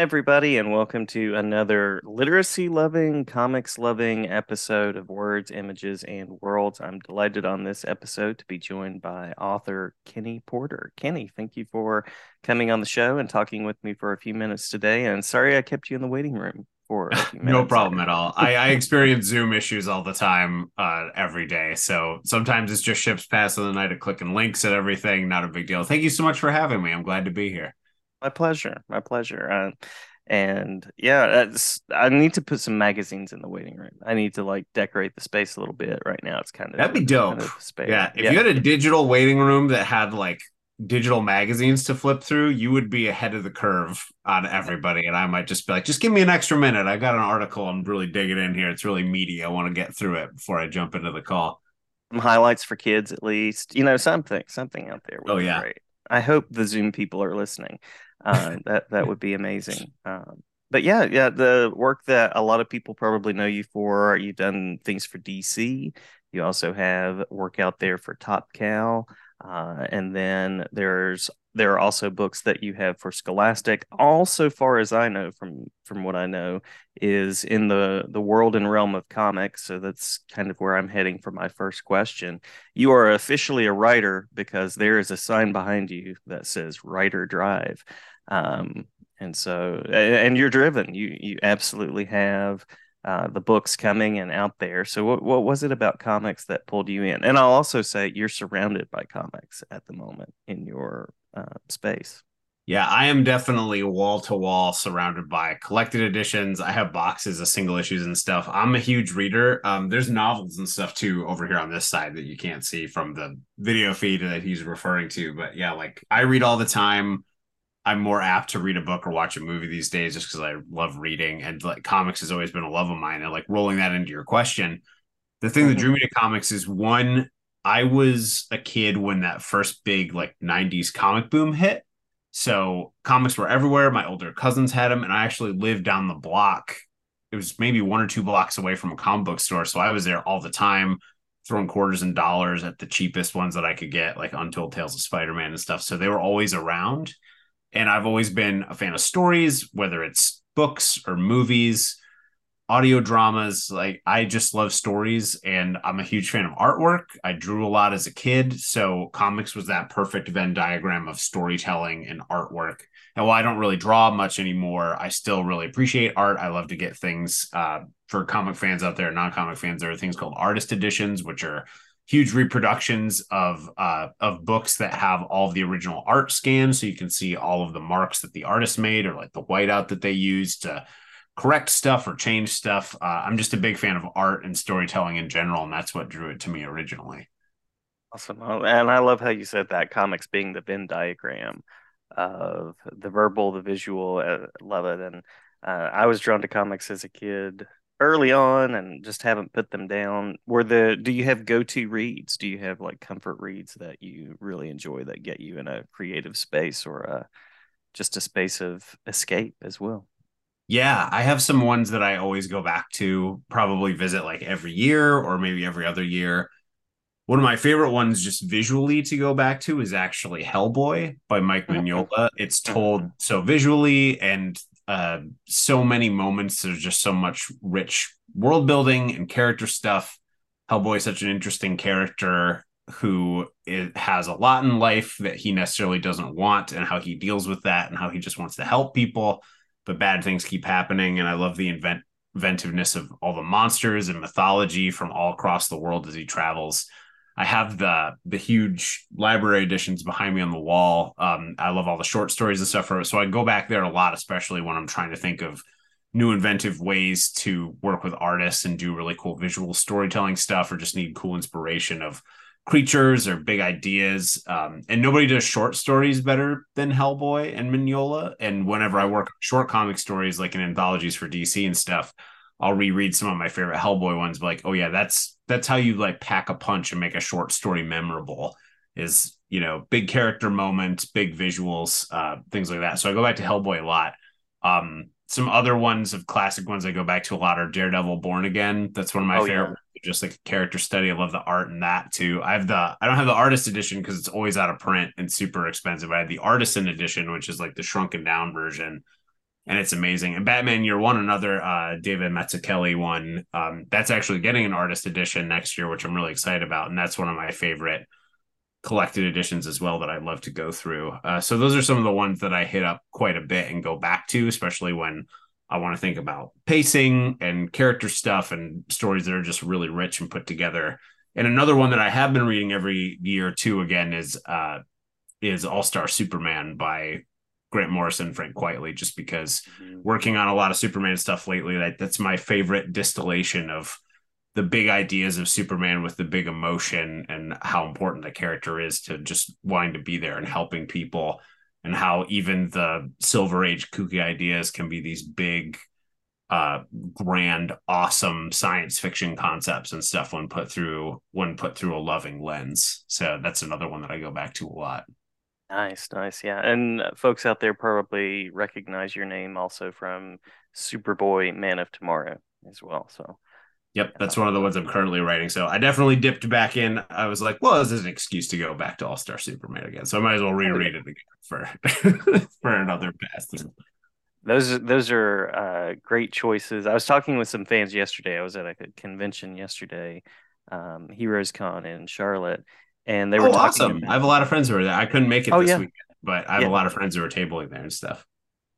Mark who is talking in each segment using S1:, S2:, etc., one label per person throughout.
S1: everybody, and welcome to another literacy loving, comics loving episode of Words, Images, and Worlds. I'm delighted on this episode to be joined by author Kenny Porter. Kenny, thank you for coming on the show and talking with me for a few minutes today. And sorry I kept you in the waiting room for
S2: no problem at all. I, I experience Zoom issues all the time, uh, every day. So sometimes it's just ships passing the night of clicking links and everything. Not a big deal. Thank you so much for having me. I'm glad to be here.
S1: My pleasure. My pleasure. Uh, and yeah, I need to put some magazines in the waiting room. I need to like decorate the space a little bit. Right now, it's kind of
S2: that'd be dope. Kind of space. Yeah, if yeah. you had a digital waiting room that had like digital magazines to flip through, you would be ahead of the curve on everybody. And I might just be like, just give me an extra minute. I got an article I'm really digging in here. It's really meaty. I want to get through it before I jump into the call.
S1: Some highlights for kids, at least. You know, something, something out there.
S2: oh yeah. Great.
S1: I hope the Zoom people are listening. Uh, that that would be amazing. Um, but yeah, yeah, the work that a lot of people probably know you for. You've done things for DC. You also have work out there for Top Cow, uh, and then there's there are also books that you have for Scholastic. All so far as I know, from from what I know, is in the the world and realm of comics. So that's kind of where I'm heading for my first question. You are officially a writer because there is a sign behind you that says "Writer Drive." Um, and so, and you're driven. You you absolutely have uh, the books coming and out there. So, what what was it about comics that pulled you in? And I'll also say you're surrounded by comics at the moment in your uh, space.
S2: Yeah, I am definitely wall to wall surrounded by collected editions. I have boxes of single issues and stuff. I'm a huge reader. Um, there's novels and stuff too over here on this side that you can't see from the video feed that he's referring to. But yeah, like I read all the time. I'm more apt to read a book or watch a movie these days just because I love reading and like comics has always been a love of mine. And like rolling that into your question, the thing that mm-hmm. drew me to comics is one, I was a kid when that first big like 90s comic boom hit. So comics were everywhere. My older cousins had them, and I actually lived down the block. It was maybe one or two blocks away from a comic book store. So I was there all the time, throwing quarters and dollars at the cheapest ones that I could get, like Untold Tales of Spider Man and stuff. So they were always around. And I've always been a fan of stories, whether it's books or movies, audio dramas. Like I just love stories and I'm a huge fan of artwork. I drew a lot as a kid. So comics was that perfect Venn diagram of storytelling and artwork. And while I don't really draw much anymore, I still really appreciate art. I love to get things uh, for comic fans out there, non comic fans. There are things called artist editions, which are huge reproductions of uh, of books that have all of the original art scans, so you can see all of the marks that the artist made, or like the whiteout that they used to correct stuff or change stuff. Uh, I'm just a big fan of art and storytelling in general, and that's what drew it to me originally.
S1: Awesome, and I love how you said that comics being the Venn diagram of the verbal, the visual. Uh, love it, and uh, I was drawn to comics as a kid early on and just haven't put them down. Were the do you have go-to reads? Do you have like comfort reads that you really enjoy that get you in a creative space or a just a space of escape as well?
S2: Yeah, I have some ones that I always go back to, probably visit like every year or maybe every other year. One of my favorite ones, just visually to go back to, is actually Hellboy by Mike mm-hmm. Mignola. It's told so visually and uh, so many moments. There's just so much rich world building and character stuff. Hellboy is such an interesting character who is, has a lot in life that he necessarily doesn't want, and how he deals with that, and how he just wants to help people, but bad things keep happening. And I love the invent inventiveness of all the monsters and mythology from all across the world as he travels. I have the the huge library editions behind me on the wall. Um, I love all the short stories and stuff. So I go back there a lot, especially when I'm trying to think of new inventive ways to work with artists and do really cool visual storytelling stuff, or just need cool inspiration of creatures or big ideas. Um, and nobody does short stories better than Hellboy and Mignola. And whenever I work short comic stories, like in anthologies for DC and stuff, I'll reread some of my favorite Hellboy ones. but Like, oh yeah, that's that's how you like pack a punch and make a short story memorable is you know big character moments big visuals uh things like that. So i go back to hellboy a lot. Um some other ones of classic ones i go back to a lot are daredevil born again. That's one of my oh, favorite yeah. just like a character study. I love the art in that too. I have the i don't have the artist edition because it's always out of print and super expensive. I have the artisan edition which is like the shrunken down version and it's amazing. And Batman Year One, another uh, David Mazzucchelli one, um, that's actually getting an artist edition next year, which I'm really excited about, and that's one of my favorite collected editions as well that I love to go through. Uh, so those are some of the ones that I hit up quite a bit and go back to, especially when I want to think about pacing and character stuff and stories that are just really rich and put together. And another one that I have been reading every year two again is uh, is All Star Superman by Grant Morrison, Frank Quitely, just because mm-hmm. working on a lot of Superman stuff lately, that, that's my favorite distillation of the big ideas of Superman with the big emotion and how important the character is to just wanting to be there and helping people, and how even the Silver Age kooky ideas can be these big, uh, grand, awesome science fiction concepts and stuff when put through when put through a loving lens. So that's another one that I go back to a lot.
S1: Nice, nice, yeah. And uh, folks out there probably recognize your name also from Superboy Man of Tomorrow as well. So
S2: Yep, that's one of the ones I'm currently writing. So I definitely dipped back in. I was like, well, this is an excuse to go back to All Star Superman again. So I might as well reread it again for for another pass.
S1: Those those are uh, great choices. I was talking with some fans yesterday. I was at a convention yesterday, um, Heroes Con in Charlotte, and they were oh, awesome.
S2: About... I have a lot of friends who are there. I couldn't make it oh, this yeah. weekend, but I have yeah. a lot of friends who are tabling there and stuff.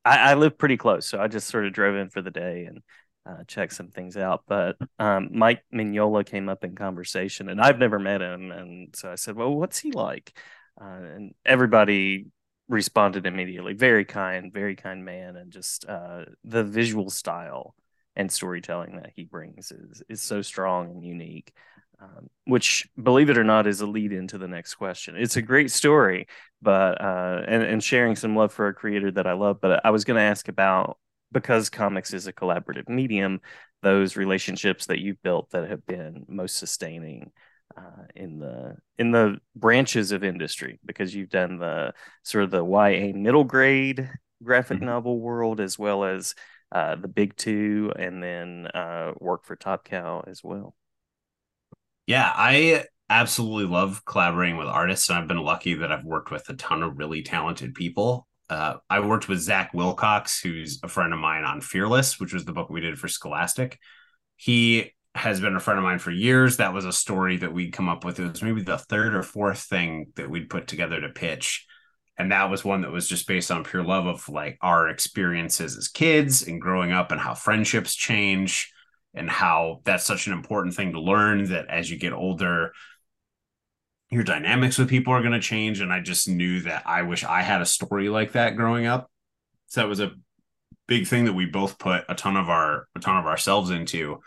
S1: I, I live pretty close, so I just sort of drove in for the day and uh, check some things out. But um, Mike Mignola came up in conversation, and I've never met him, and so I said, "Well, what's he like?" Uh, and everybody responded immediately. Very kind, very kind man, and just uh, the visual style and storytelling that he brings is is so strong and unique. Um, which, believe it or not, is a lead into the next question. It's a great story, but uh, and and sharing some love for a creator that I love. But I was going to ask about because comics is a collaborative medium, those relationships that you've built that have been most sustaining uh, in the in the branches of industry, because you've done the sort of the YA middle grade graphic mm-hmm. novel world as well as uh, the big two, and then uh, work for Top Cow as well.
S2: Yeah, I absolutely love collaborating with artists, and I've been lucky that I've worked with a ton of really talented people uh, I worked with Zach Wilcox, who's a friend of mine on Fearless, which was the book we did for Scholastic. He has been a friend of mine for years. That was a story that we'd come up with. It was maybe the third or fourth thing that we'd put together to pitch. And that was one that was just based on pure love of like our experiences as kids and growing up and how friendships change and how that's such an important thing to learn that as you get older, your dynamics with people are going to change. And I just knew that I wish I had a story like that growing up. So that was a big thing that we both put a ton of our a ton of ourselves into.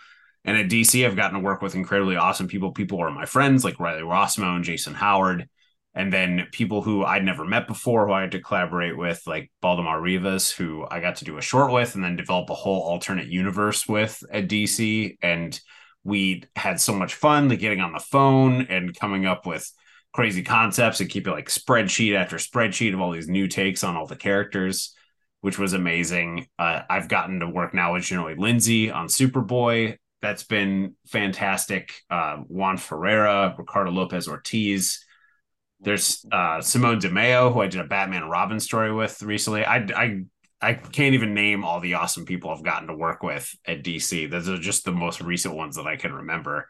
S2: And at DC, I've gotten to work with incredibly awesome people. People are my friends, like Riley Rossmo and Jason Howard, and then people who I'd never met before, who I had to collaborate with, like Baldemar Rivas, who I got to do a short with, and then develop a whole alternate universe with at DC. And we had so much fun like getting on the phone and coming up with crazy concepts and keeping like spreadsheet after spreadsheet of all these new takes on all the characters which was amazing. Uh, i've gotten to work now with Jahnoy Lindsay on superboy. That's been fantastic. Uh, juan ferreyra ricardo lopez ortiz there's uh, simone Di Meo, who i did a batman robin story with recently i i I can't even name all the awesome people I've gotten to work with at DC. Those are just the most recent ones that I can remember.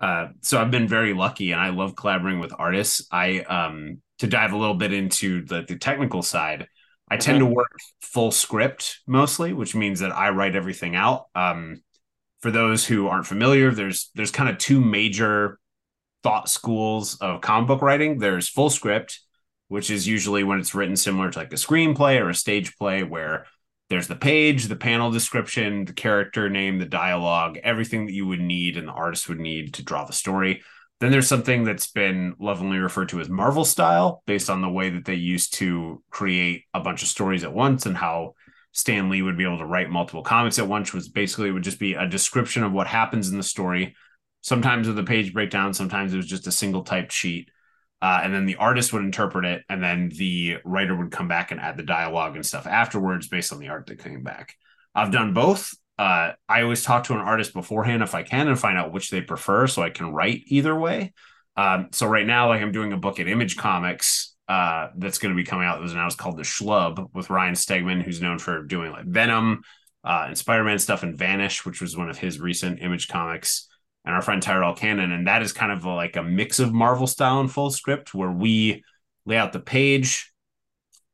S2: Uh, so I've been very lucky, and I love collaborating with artists. I um, to dive a little bit into the, the technical side. I tend to work full script mostly, which means that I write everything out. Um, for those who aren't familiar, there's there's kind of two major thought schools of comic book writing. There's full script, which is usually when it's written similar to like a screenplay or a stage play where there's the page, the panel description, the character name, the dialogue, everything that you would need and the artist would need to draw the story. Then there's something that's been lovingly referred to as Marvel style, based on the way that they used to create a bunch of stories at once and how Stan Lee would be able to write multiple comics at once, was basically it would just be a description of what happens in the story. Sometimes with a page breakdown, sometimes it was just a single typed sheet uh, and then the artist would interpret it, and then the writer would come back and add the dialogue and stuff afterwards based on the art that came back. I've done both. Uh, I always talk to an artist beforehand if I can and find out which they prefer, so I can write either way. Um, so right now, like I'm doing a book at Image Comics uh, that's going to be coming out that was announced called The Schlub with Ryan Stegman, who's known for doing like Venom uh, and Spider Man stuff and Vanish, which was one of his recent image comics, and our friend Tyrell Cannon. And that is kind of a, like a mix of Marvel style and full script where we lay out the page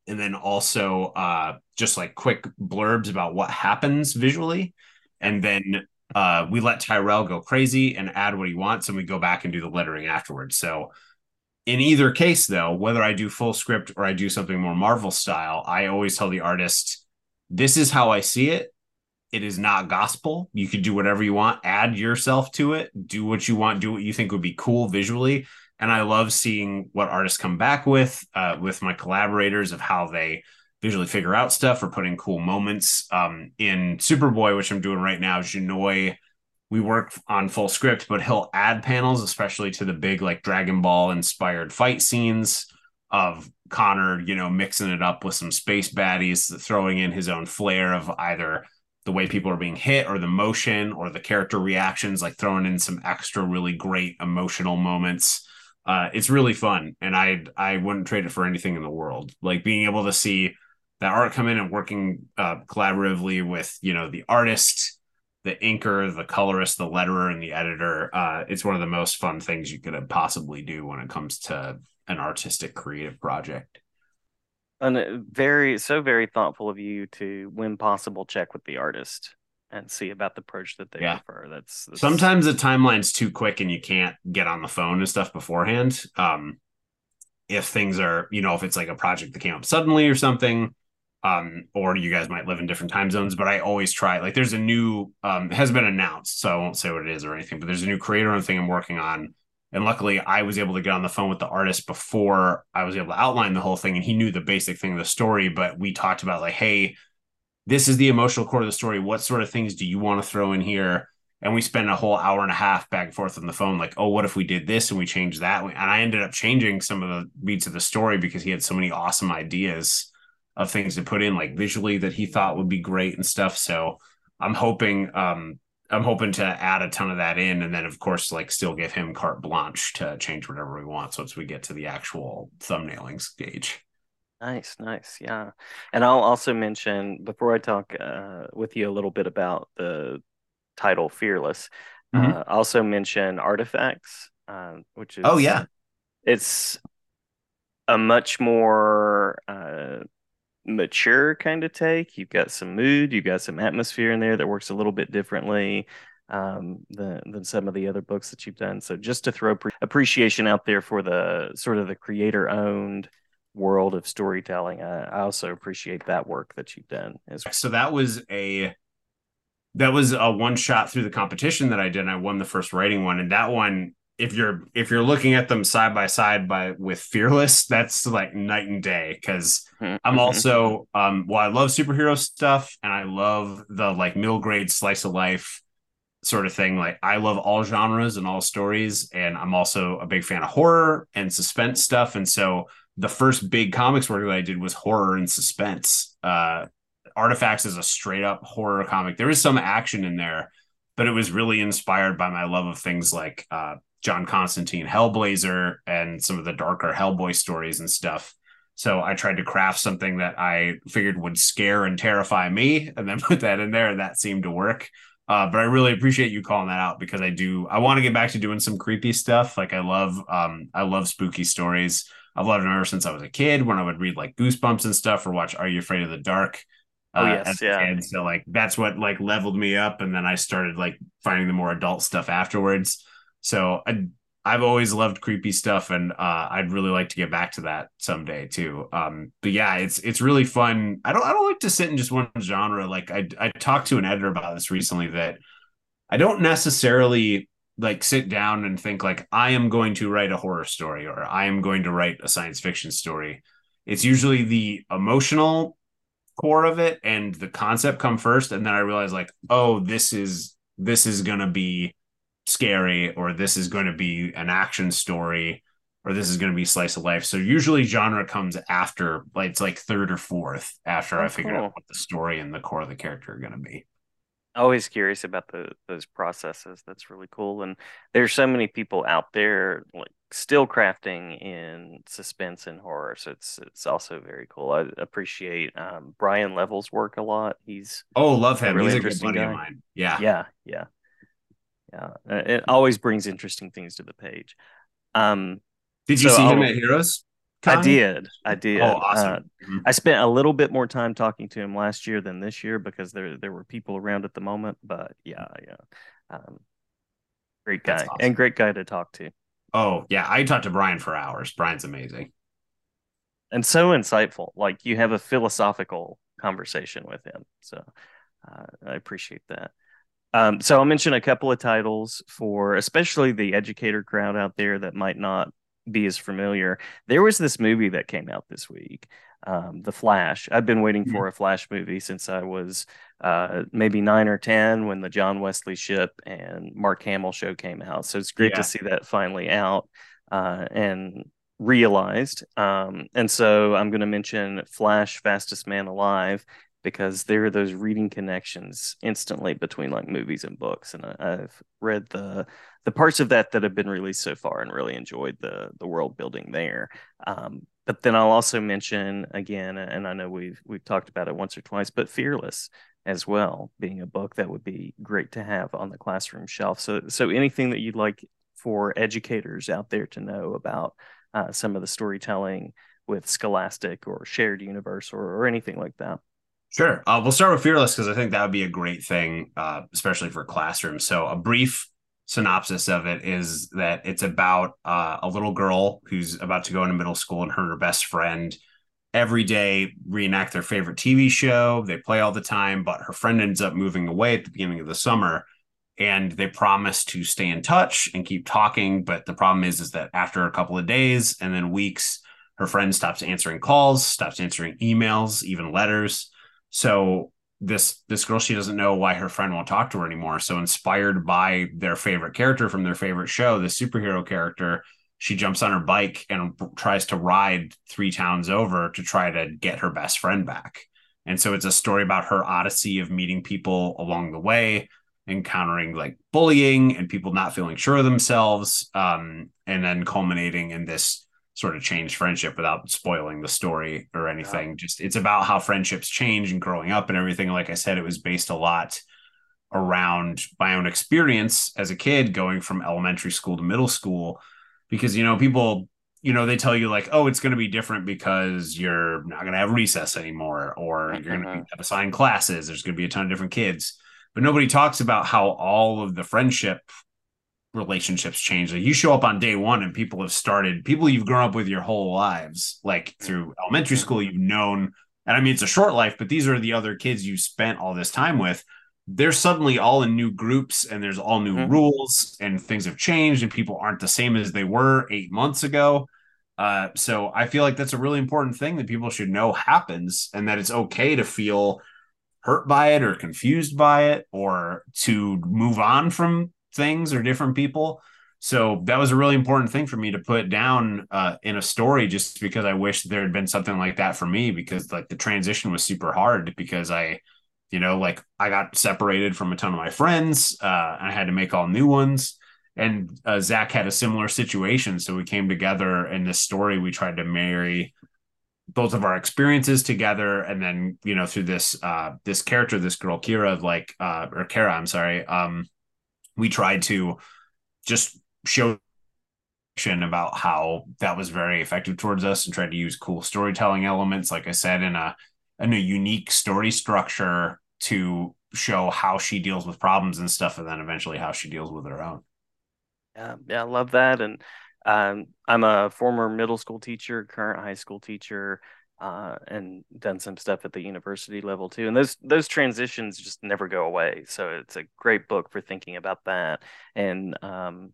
S2: and then also uh, just like quick blurbs about what happens visually. And then uh, we let Tyrell go crazy and add what he wants, and we go back and do the lettering afterwards. So, in either case, though, whether I do full script or I do something more Marvel style, I always tell the artist, "This is how I see it. It is not gospel. You could do whatever you want, add yourself to it, do what you want, do what you think would be cool visually." And I love seeing what artists come back with, uh, with my collaborators of how they visually figure out stuff or put in cool moments. Um, in Superboy, which I'm doing right now, Jahnoy, we work on full script, but he'll add panels, especially to the big like Dragon Ball inspired fight scenes of Conner, you know, mixing it up with some space baddies, throwing in his own flair of either the way people are being hit or the motion or the character reactions, like throwing in some extra really great emotional moments. Uh, it's really fun, and I I wouldn't trade it for anything in the world. Like being able to see that art come in and working uh, collaboratively with you know the artist the inker the colorist the letterer and the editor uh, it's one of the most fun things you could possibly do when it comes to an artistic creative project
S1: and uh, very so very thoughtful of you to when possible check with the artist and see about the approach that they yeah. prefer that's, that's,
S2: sometimes the timeline's too quick and you can't get on the phone and stuff beforehand um if things are you know if it's like a project that came up suddenly or something um, or you guys might live in different time zones, but I always try. Like, there's a new, um, has been announced, so I won't say what it is or anything, but there's a new creator and thing I'm working on. And luckily, I was able to get on the phone with the artist before I was able to outline the whole thing, and he knew the basic thing of the story. But we talked about like, hey, this is the emotional core of the story. What sort of things do you want to throw in here? And we spent a whole hour and a half back and forth on the phone, like, oh, what if we did this and we changed that? And I ended up changing some of the beats of the story because he had so many awesome ideas of things to put in like visually that he thought would be great and stuff. So I'm hoping um I'm hoping to add a ton of that in and then of course like still give him carte blanche to change whatever we want once we get to the actual thumbnailing stage.
S1: Nice, nice. Yeah. And I'll also mention before I talk uh, with you a little bit about the title Fearless, mm-hmm. uh, also mention Artifacts, uh, which is
S2: Oh yeah.
S1: It's a much more uh, mature kind of take. You've got some mood, you've got some atmosphere in there that works a little bit differently um, than than some of the other books that you've done. So just to throw pre- appreciation out there for the sort of the creator owned world of storytelling. I, I also appreciate that work that you've done. As
S2: well. So that was a that was a one shot through the competition that I did. I won the first writing one, and that one if you're if you're looking at them side by side by with fearless that's like night and day because mm-hmm. i'm also um well i love superhero stuff and i love the like middle grade slice of life sort of thing. Like i love all genres and all stories and i'm also a big fan of horror and suspense stuff. And so the first big comics work that i did was horror and suspense. Uh artifacts is a straight up horror comic. There is some action in there but it was really inspired by my love of things like uh, John Constantine Hellblazer and some of the darker Hellboy stories and stuff. So I tried to craft something that I figured would scare and terrify me and then put that in there and that seemed to work. Uh, but I really appreciate you calling that out because I do I want to get back to doing some creepy stuff. Like I love um I love spooky stories. I've loved them ever since I was a kid when I would read like Goosebumps and stuff or watch Are You Afraid of the Dark?
S1: Oh uh, yes, yeah.
S2: And so like that's what like leveled me up, and then I started like finding the more adult stuff afterwards. So I I've always loved creepy stuff, and uh, I'd really like to get back to that someday too. Um, but yeah, it's it's really fun. I don't I don't like to sit in just one genre. Like I I talked to an editor about this recently that I don't necessarily like sit down and think like I am going to write a horror story or I am going to write a science fiction story. It's usually the emotional core of it and the concept come first, and then I realize like, oh, this is this is gonna be scary or this is going to be an action story or this is going to be slice of life. So usually genre comes after, like it's like third or fourth after oh, I figure cool. out what the story and the core of the character are going to be.
S1: always curious about the those processes. That's really cool. And there's so many people out there like still crafting in suspense and horror. So it's it's also very cool. I appreciate um, Brian Level's work a lot. He's
S2: oh, love him. Really He's a good buddy guy. of mine. Yeah,
S1: yeah, yeah, yeah. It always brings interesting things to the page. Um,
S2: did you so see him at Heroes?
S1: I did. I did. Oh, awesome. Uh, mm-hmm. I spent a little bit more time talking to him last year than this year because there there were people around at the moment. But yeah, yeah. Um, great guy awesome. and great guy to talk to.
S2: Oh yeah, I talked to Brian for hours. Brian's amazing
S1: and so insightful. Like you have a philosophical conversation with him. So uh, I appreciate that. Um, so I'll mention a couple of titles for especially the educator crowd out there that might not be as familiar. There was this movie that came out this week, um, The Flash. I've been waiting mm-hmm. for a Flash movie since I was uh, maybe nine or 10 when the John Wesley Shipp and Mark Hamill show came out. So it's great yeah. to see that finally out uh, and realized. Um, and so I'm going to mention Flash Fastest Man Alive because there are those reading connections instantly between like movies and books and I, have read the the parts of that that have been released so far and really enjoyed the the world building there. Um, but then I'll also mention again and I know we've we've talked about it once or twice but Fearless as well being a book that would be great to have on the classroom shelf. So so anything that you'd like for educators out there to know about uh, some of the storytelling with Scholastic or Shared Universe or, or anything like that
S2: Sure. Uh, we'll start with Fearless because I think that would be a great thing, uh, especially for classrooms. So, a brief synopsis of it is that it's about uh, a little girl who's about to go into middle school and her and her best friend every day reenact their favorite TV show. They play all the time, but her friend ends up moving away at the beginning of the summer and they promise to stay in touch and keep talking. But the problem is, is that after a couple of days and then weeks, her friend stops answering calls, stops answering emails, even letters so this this girl she doesn't know why her friend won't talk to her anymore. So inspired by their favorite character from their favorite show, the superhero character, she jumps on her bike and tries to ride three towns over to try to get her best friend back. And so it's a story about her odyssey of meeting people along the way, encountering like bullying and people not feeling sure of themselves, um, and then culminating in this sort of changed friendship without spoiling the story or anything. Yeah. Just it's about how friendships change and growing up and everything. Like I said, it was based a lot around my own experience as a kid going from elementary school to middle school because you know people you know they tell you like oh it's going to be different because you're not going to have recess anymore or you're going to mm-hmm. have assigned classes there's going to be a ton of different kids but nobody talks about how all of the friendship relationships change. Like you show up on day one and people have started, people you've grown up with your whole lives, like through elementary school, you've known, and I mean, it's a short life, but these are the other kids you spent all this time with. They're suddenly all in new groups and there's all new mm-hmm. rules and things have changed and people aren't the same as they were eight months ago. Uh, so I feel like that's a really important thing that people should know happens and that it's okay to feel hurt by it or confused by it or to move on from things or different people. So that was a really important thing for me to put down uh, in a story, just because I wish there had been something like that for me. Because like the transition was super hard because I, you know, like I got separated from a ton of my friends. Uh, I had to make all new ones, and uh, Zach had a similar situation. So we came together in this story. We tried to marry both of our experiences together, and then you know through this uh, this character, this girl Kira, like uh, or Kara, I'm sorry. Um, we tried to just show about how that was very effective towards us and tried to use cool storytelling elements like i said in a in a unique story structure to show how she deals with problems and stuff and then eventually how she deals with her own.
S1: Yeah yeah i love that. And um, i'm a former middle school teacher current high school teacher uh, and done some stuff at the university level too. And those those transitions just never go away. So it's a great book for thinking about that. And um,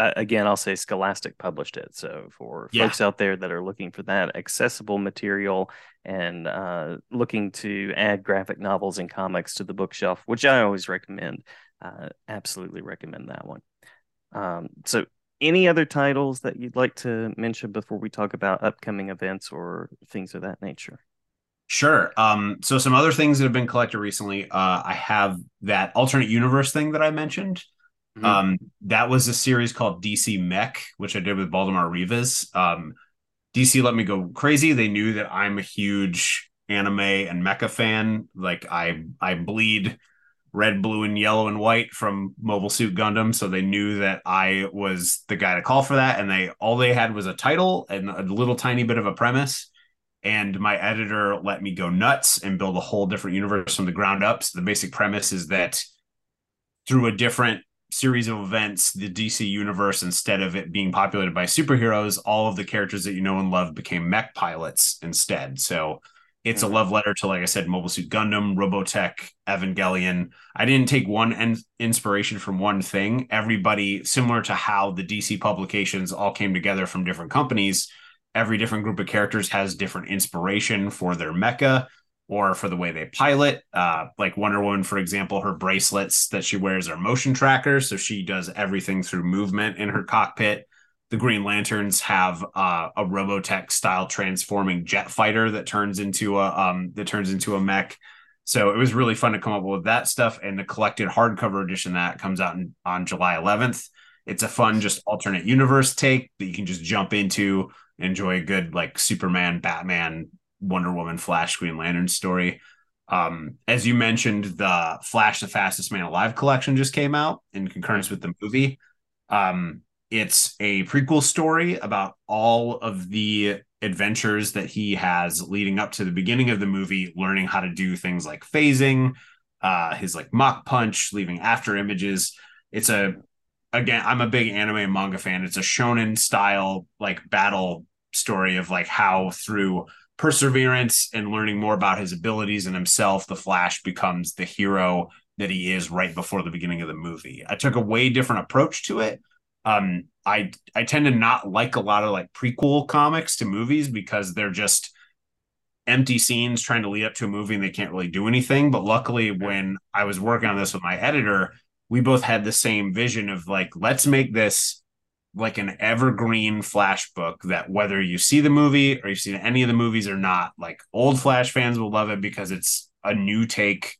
S1: again, I'll say Scholastic published it. So for yeah. folks out there that are looking for that accessible material and uh, looking to add graphic novels and comics to the bookshelf, which I always recommend, uh, absolutely recommend that one. Um, so any other titles that you'd like to mention before we talk about upcoming events or things of that nature?
S2: Sure. Um, so some other things that have been collected recently. Uh, I have that alternate universe thing that I mentioned. Mm-hmm. Um, that was a series called DC Mech, which I did with Baldemar Rivas. Um, DC let me go crazy. They knew that I'm a huge anime and mecha fan. Like I I bleed red, blue, and yellow and white from Mobile Suit Gundam. So they knew that I was the guy to call for that. And they all they had was a title and a little tiny bit of a premise. And my editor let me go nuts and build a whole different universe from the ground up. So the basic premise is that through a different series of events, the DC universe, instead of it being populated by superheroes, all of the characters that you know and love became mech pilots instead. So it's a mm-hmm. love letter to, like I said, Mobile Suit Gundam, Robotech, Evangelion. I didn't take one en- inspiration from one thing. Everybody, similar to how the DC publications all came together from different companies, every different group of characters has different inspiration for their mecha or for the way they pilot. Uh, like Wonder Woman, for example, her bracelets that she wears are motion trackers. So she does everything through movement in her cockpit the Green Lanterns have uh, a Robotech style transforming jet fighter that turns into a um, that turns into a mech. So it was really fun to come up with that stuff and the collected hardcover edition that comes out in, on July 11th. It's a fun, just alternate universe take that you can just jump into, enjoy a good like Superman, Batman, Wonder Woman, Flash, Green Lantern story. Um, as you mentioned, the Flash, the Fastest Man Alive collection just came out in concurrence with the movie. Um, it's a prequel story about all of the adventures that he has leading up to the beginning of the movie, learning how to do things like phasing, uh, his like Mach Punch, leaving after images. It's a again, I'm a big anime and manga fan. It's a shonen style like battle story of like how through perseverance and learning more about his abilities and himself, the Flash becomes the hero that he is right before the beginning of the movie. I took a way different approach to it um, I I tend to not like a lot of like prequel comics to movies because they're just empty scenes trying to lead up to a movie and they can't really do anything. But luckily, when I was working on this with my editor, we both had the same vision of like, let's make this like an evergreen flash book that whether you see the movie or you've seen any of the movies or not, like old Flash fans will love it because it's a new take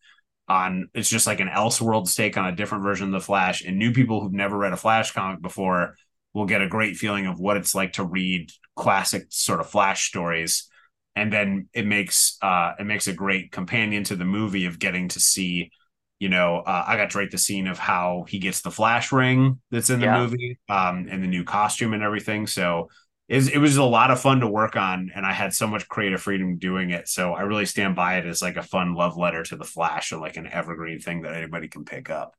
S2: on it's just like an Elseworlds take on a different version of the Flash, and new people who've never read a Flash comic before will get a great feeling of what it's like to read classic sort of Flash stories. And then it makes uh, it makes a great companion to the movie of getting to see, you know, uh, I got to write the scene of how he gets the Flash ring that's in the yeah. movie, um, and the new costume and everything. So it, it was a lot of fun to work on and i had so much creative freedom doing it so i really stand by it as like a fun love letter to the flash or like an evergreen thing that anybody can pick up.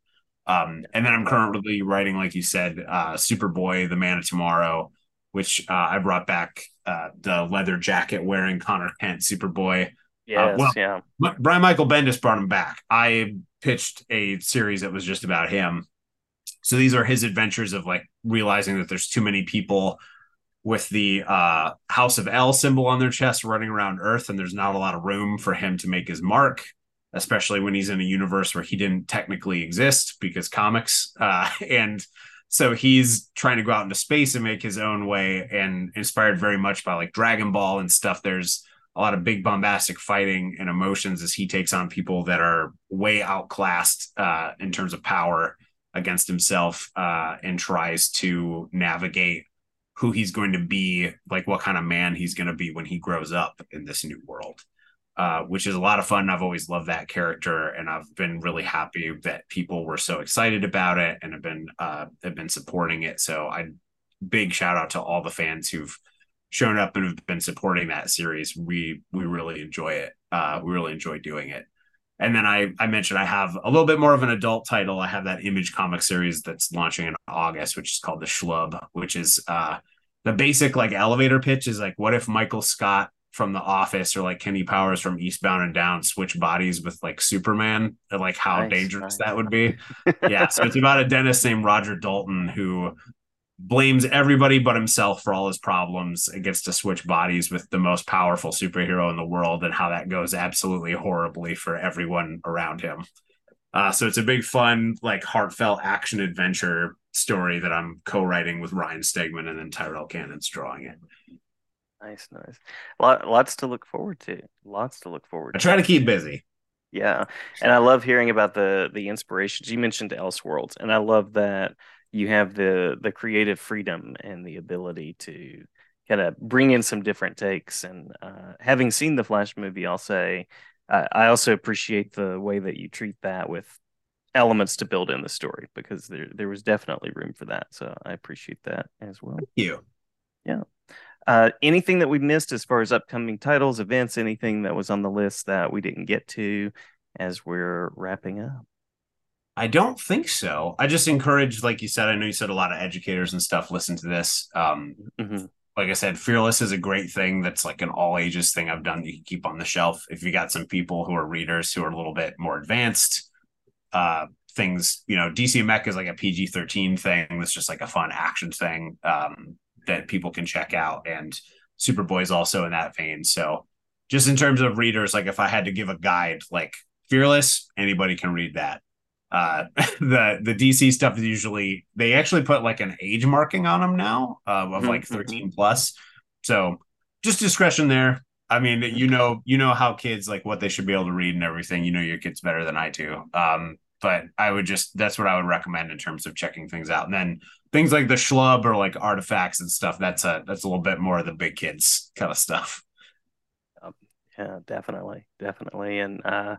S2: Um, and then i'm currently writing like you said uh, superboy the man of tomorrow which uh, i brought back uh, the leather jacket wearing conner kent superboy. Uh,
S1: yes, well, yeah.
S2: Brian michael bendis brought him back. I pitched a series that was just about him. So these are his adventures of like realizing that there's too many people with the uh, House of El symbol on their chest running around Earth, and there's not a lot of room for him to make his mark, especially when he's in a universe where he didn't technically exist because comics. Uh, and so he's trying to go out into space and make his own way, and inspired very much by like Dragon Ball and stuff. There's a lot of big bombastic fighting and emotions as he takes on people that are way outclassed uh, in terms of power against himself uh, and tries to navigate who he's going to be, like what kind of man he's going to be when he grows up in this new world. Uh, which is a lot of fun. I've always loved that character, and I've been really happy that people were so excited about it and have been uh, have been supporting it. So, I big shout out to all the fans who've shown up and have been supporting that series. We we really enjoy it. Uh, we really enjoy doing it. And then I I mentioned I have a little bit more of an adult title. I have that Image comic series that's launching in August, which is called The Schlub, which is uh, the basic like elevator pitch is like, what if Michael Scott from The Office or like Kenny Powers from Eastbound and Down switch bodies with like Superman? And, like how nice, dangerous nice. that would be. yeah. So it's about a dentist named Roger Dalton who blames everybody but himself for all his problems and gets to switch bodies with the most powerful superhero in the world and how that goes absolutely horribly for everyone around him. Uh, so it's a big fun, like heartfelt action adventure story that I'm co-writing with Ryan Stegman and then Tyrell Cannon's drawing it.
S1: Nice, nice. Lot, lots to look forward to. Lots to look forward
S2: I
S1: to.
S2: try to keep busy.
S1: Yeah. And I love hearing about the the inspirations. You mentioned Elseworlds, and I love that you have the the creative freedom and the ability to kind of bring in some different takes. And uh, having seen the Flash movie, I'll say uh, I also appreciate the way that you treat that with elements to build in the story because there there was definitely room for that. So I appreciate that as well.
S2: Thank you.
S1: Yeah. Uh, anything that we missed as far as upcoming titles, events, anything that was on the list that we didn't get to as we're wrapping up?
S2: I don't think so. I just encourage, like you said, I know you said a lot of educators and stuff listen to this. Um, mm-hmm. Like I said, Fearless is a great thing that's like an all ages thing I've done you can keep on the shelf. If you got some people who are readers who are a little bit more advanced, uh, things, you know, DC Mech is like a PG 13 thing that's just like a fun action thing. Um, that people can check out. And Superboy is also in that vein. So just in terms of readers, like if I had to give a guide, like Fearless, anybody can read that. Uh, the the DC stuff is usually they actually put like an age marking on them now uh, of like mm-hmm. 13 plus. So just discretion there. I mean, you know, you know how kids like what they should be able to read and everything. You know your kids better than I do. Um, but I would just that's what I would recommend in terms of checking things out. And then things like the schlub or like artifacts and stuff, that's a that's a little bit more of the big kids kind of stuff.
S1: Um, yeah, definitely, definitely. And uh,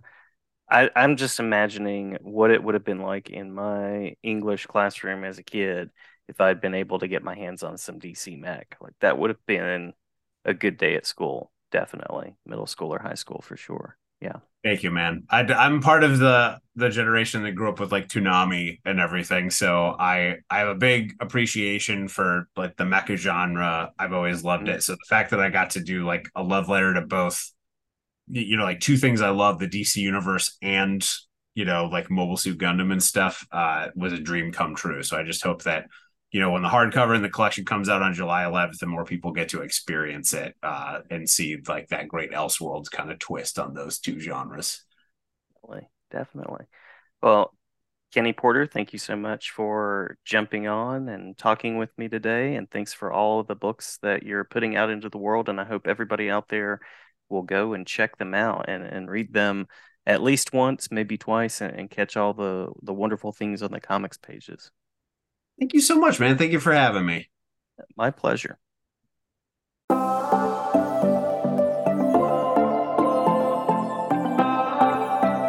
S1: I, I'm just imagining what it would have been like in my English classroom as a kid if I'd been able to get my hands on some DC Mech. Like that would have been a good day at school, definitely, middle school or high school for sure. Yeah.
S2: Thank you, man. I, am part of the the generation that grew up with like Toonami and everything, so I I have a big appreciation for like the mecha genre. I've always loved mm-hmm. it. So the fact that I got to do like a love letter to both, you know, like two things I love: the DC universe and you know like Mobile Suit Gundam and stuff, uh, was a dream come true. So I just hope that you know, when the hardcover and the collection comes out on July 11th, the more people get to experience it uh, and see like that great Elseworlds kind of twist on those two genres.
S1: Definitely, definitely. Well, Kenny Porter, thank you so much for jumping on and talking with me today, and thanks for all of the books that you're putting out into the world. And I hope everybody out there will go and check them out and, and read them at least once, maybe twice, and, and catch all the, the wonderful things on the comics pages.
S2: Thank you so much, man. Thank you for having me.
S1: My pleasure.